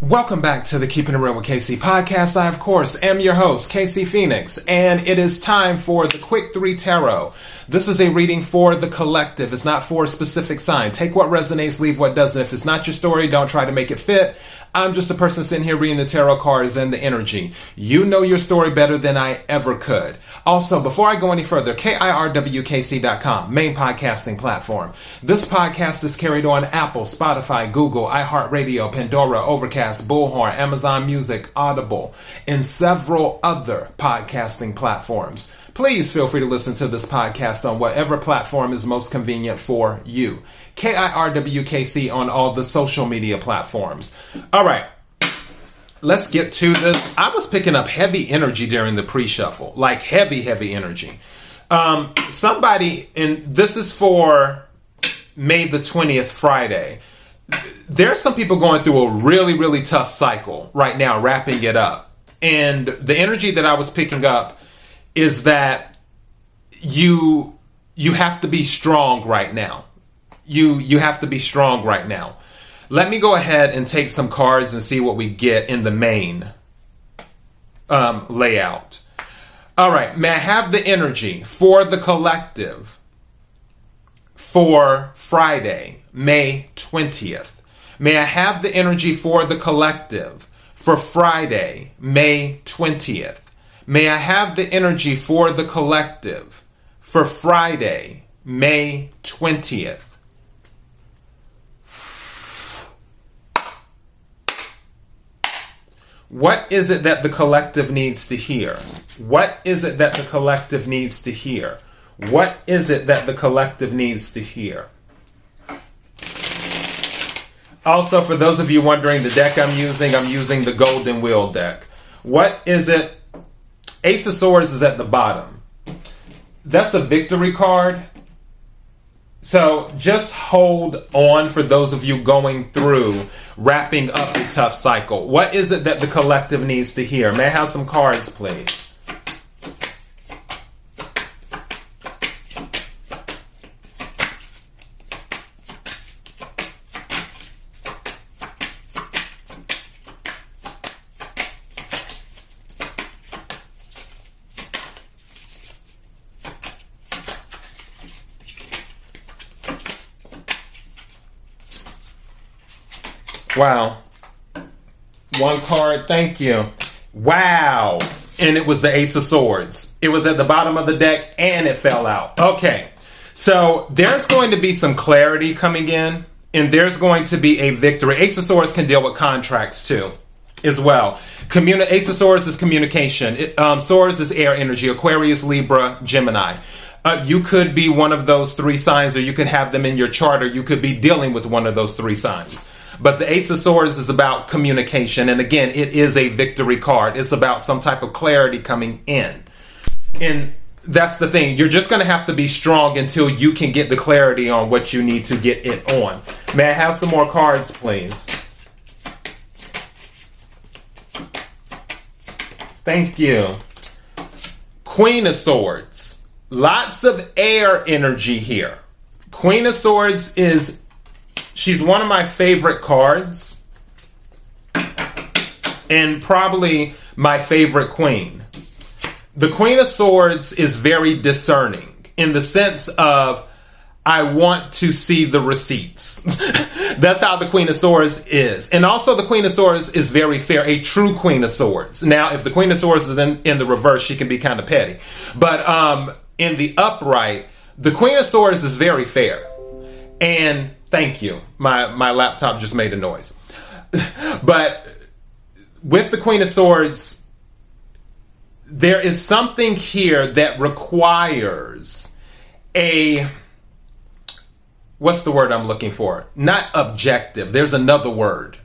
Welcome back to the Keeping It Real with KC podcast. I, of course, am your host, KC Phoenix, and it is time for the Quick Three Tarot. This is a reading for the collective. It's not for a specific sign. Take what resonates, leave what doesn't. If it's not your story, don't try to make it fit. I'm just a person sitting here reading the tarot cards and the energy. You know your story better than I ever could. Also, before I go any further, KIRWKC.com, main podcasting platform. This podcast is carried on Apple, Spotify, Google, iHeartRadio, Pandora, Overcast, Bullhorn, Amazon Music, Audible, and several other podcasting platforms. Please feel free to listen to this podcast on whatever platform is most convenient for you. KIRWKC on all the social media platforms. All right. Let's get to this. I was picking up heavy energy during the pre shuffle, like heavy, heavy energy. Um, somebody, and this is for May the 20th, Friday. There's some people going through a really, really tough cycle right now, wrapping it up. And the energy that I was picking up is that you you have to be strong right now you you have to be strong right now. Let me go ahead and take some cards and see what we get in the main um, layout. All right, may I have the energy for the collective for Friday, May 20th? May I have the energy for the collective for Friday, May 20th? May I have the energy for the collective for Friday, May 20th? What is it that the collective needs to hear? What is it that the collective needs to hear? What is it that the collective needs to hear? Also, for those of you wondering, the deck I'm using, I'm using the Golden Wheel deck. What is it? Ace of Swords is at the bottom. That's a victory card. So just hold on for those of you going through wrapping up the tough cycle. What is it that the collective needs to hear? May I have some cards, please? Wow. One card, thank you. Wow. And it was the Ace of Swords. It was at the bottom of the deck and it fell out. Okay. So there's going to be some clarity coming in, and there's going to be a victory. Ace of Swords can deal with contracts too, as well. Communi- Ace of Swords is communication. It, um, Swords is air energy. Aquarius, Libra, Gemini. Uh, you could be one of those three signs, or you could have them in your chart, or you could be dealing with one of those three signs. But the Ace of Swords is about communication. And again, it is a victory card. It's about some type of clarity coming in. And that's the thing. You're just going to have to be strong until you can get the clarity on what you need to get it on. May I have some more cards, please? Thank you. Queen of Swords. Lots of air energy here. Queen of Swords is She's one of my favorite cards, and probably my favorite queen. The Queen of Swords is very discerning in the sense of I want to see the receipts. That's how the Queen of Swords is. And also, the Queen of Swords is very fair, a true Queen of Swords. Now, if the Queen of Swords is in, in the reverse, she can be kind of petty. But um, in the upright, the Queen of Swords is very fair. And Thank you. My my laptop just made a noise. but with the Queen of Swords, there is something here that requires a what's the word I'm looking for? Not objective. There's another word.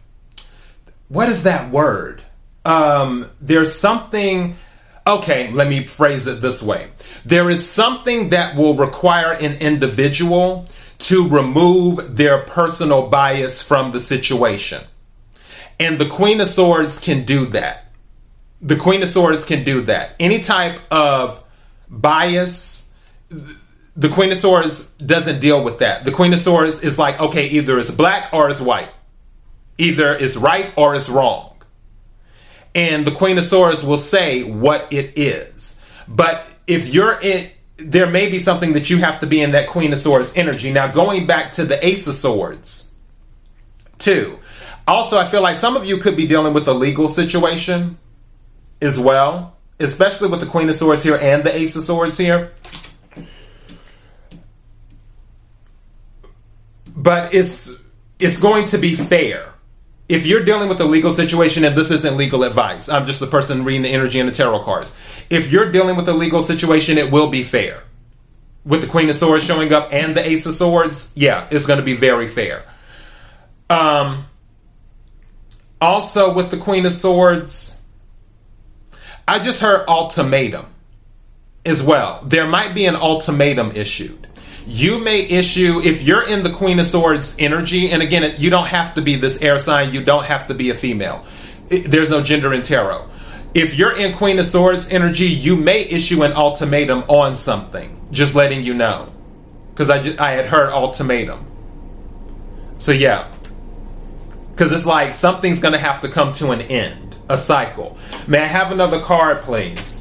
What is that word? Um, there's something. Okay, let me phrase it this way. There is something that will require an individual to remove their personal bias from the situation. And the Queen of Swords can do that. The Queen of Swords can do that. Any type of bias, the Queen of Swords doesn't deal with that. The Queen of Swords is like, okay, either it's black or it's white. Either it's right or it's wrong. And the Queen of Swords will say what it is. But if you're in, there may be something that you have to be in that Queen of Swords energy. Now, going back to the Ace of Swords, too. Also, I feel like some of you could be dealing with a legal situation as well, especially with the Queen of Swords here and the Ace of Swords here. But it's it's going to be fair. If you're dealing with a legal situation and this isn't legal advice, I'm just the person reading the energy and the tarot cards. If you're dealing with a legal situation, it will be fair. With the Queen of Swords showing up and the Ace of Swords, yeah, it's going to be very fair. Um, also, with the Queen of Swords, I just heard ultimatum as well. There might be an ultimatum issued. You may issue, if you're in the Queen of Swords energy, and again, you don't have to be this air sign, you don't have to be a female. There's no gender in tarot. If you're in Queen of Swords energy, you may issue an ultimatum on something, just letting you know. Because I, I had heard ultimatum. So, yeah. Because it's like something's to have to come to an end, a cycle. May I have another card, please?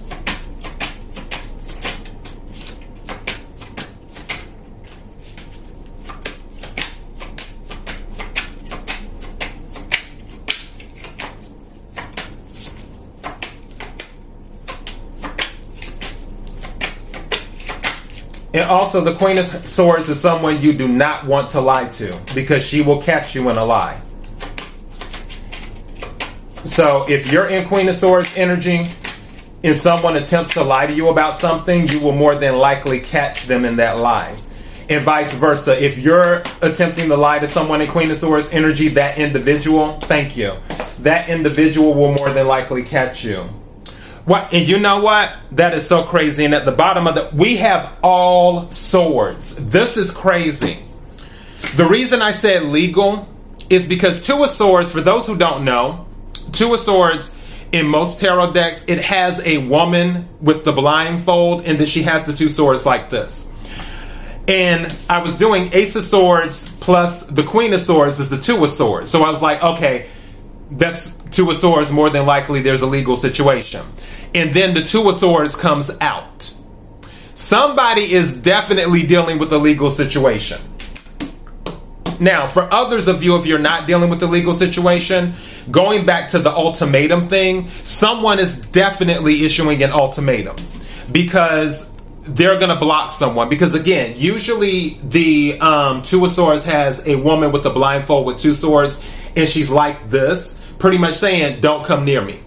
And also, the Queen of Swords is someone you do not want to lie to because she will catch you in a lie. So, if you're in Queen of Swords energy and someone attempts to lie to you about something, you will more than likely catch them in that lie. And vice versa. If you're attempting to lie to someone in Queen of Swords energy, that individual, thank you, that individual will more than likely catch you. What and you know what? That is so crazy. And at the bottom of the we have all swords. This is crazy. The reason I said legal is because two of swords, for those who don't know, two of swords in most tarot decks, it has a woman with the blindfold, and then she has the two swords like this. And I was doing Ace of Swords plus the Queen of Swords is the Two of Swords. So I was like, okay, that's Two of Swords, more than likely there's a legal situation. And then the Two of Swords comes out. Somebody is definitely dealing with a legal situation. Now, for others of you, if you're not dealing with the legal situation, going back to the ultimatum thing, someone is definitely issuing an ultimatum because they're going to block someone. Because again, usually the um, Two of Swords has a woman with a blindfold with two swords, and she's like this pretty much saying, don't come near me.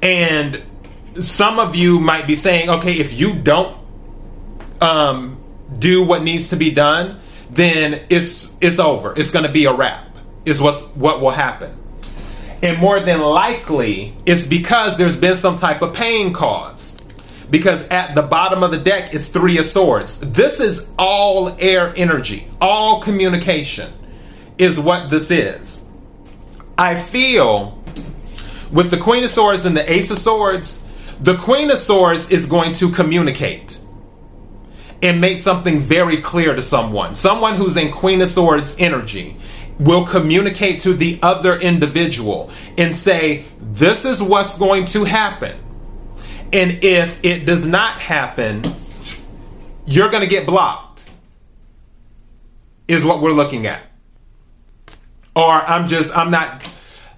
And some of you might be saying, okay, if you don't um, do what needs to be done, then it's it's over. It's going to be a wrap. Is what's what will happen. And more than likely, it's because there's been some type of pain caused. Because at the bottom of the deck is three of swords. This is all air energy, all communication is what this is. I feel with the Queen of Swords and the Ace of Swords, the Queen of Swords is going to communicate and make something very clear to someone. Someone who's in Queen of Swords energy will communicate to the other individual and say, This is what's going to happen. And if it does not happen, you're going to get blocked, is what we're looking at or I'm just I'm not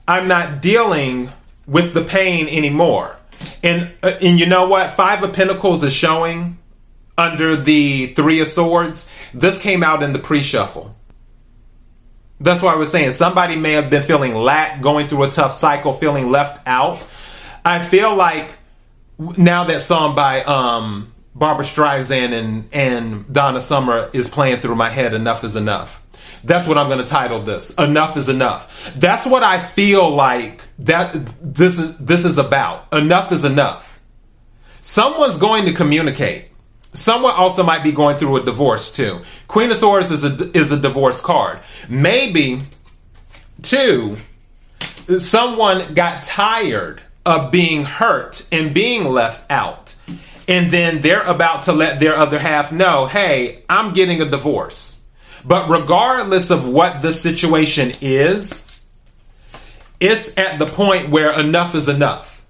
I'm not dealing with the pain anymore. And uh, and you know what? Five of Pentacles is showing under the Three of Swords. This came out in the pre-shuffle. That's why I was saying somebody may have been feeling lack, going through a tough cycle, feeling left out. I feel like now that song by um, Barbra Streisand and and Donna Summer is playing through my head. Enough is enough. That's what I'm going to title this. Enough is enough. That's what I feel like that this is this is about. Enough is enough. Someone's going to communicate. Someone also might be going through a divorce too. Queen of Swords is a is a divorce card. Maybe two someone got tired of being hurt and being left out. And then they're about to let their other half know, "Hey, I'm getting a divorce." But regardless of what the situation is, it's at the point where enough is enough.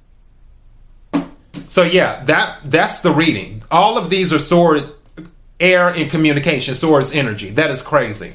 So yeah, that that's the reading. All of these are sword air and communication, swords energy. That is crazy.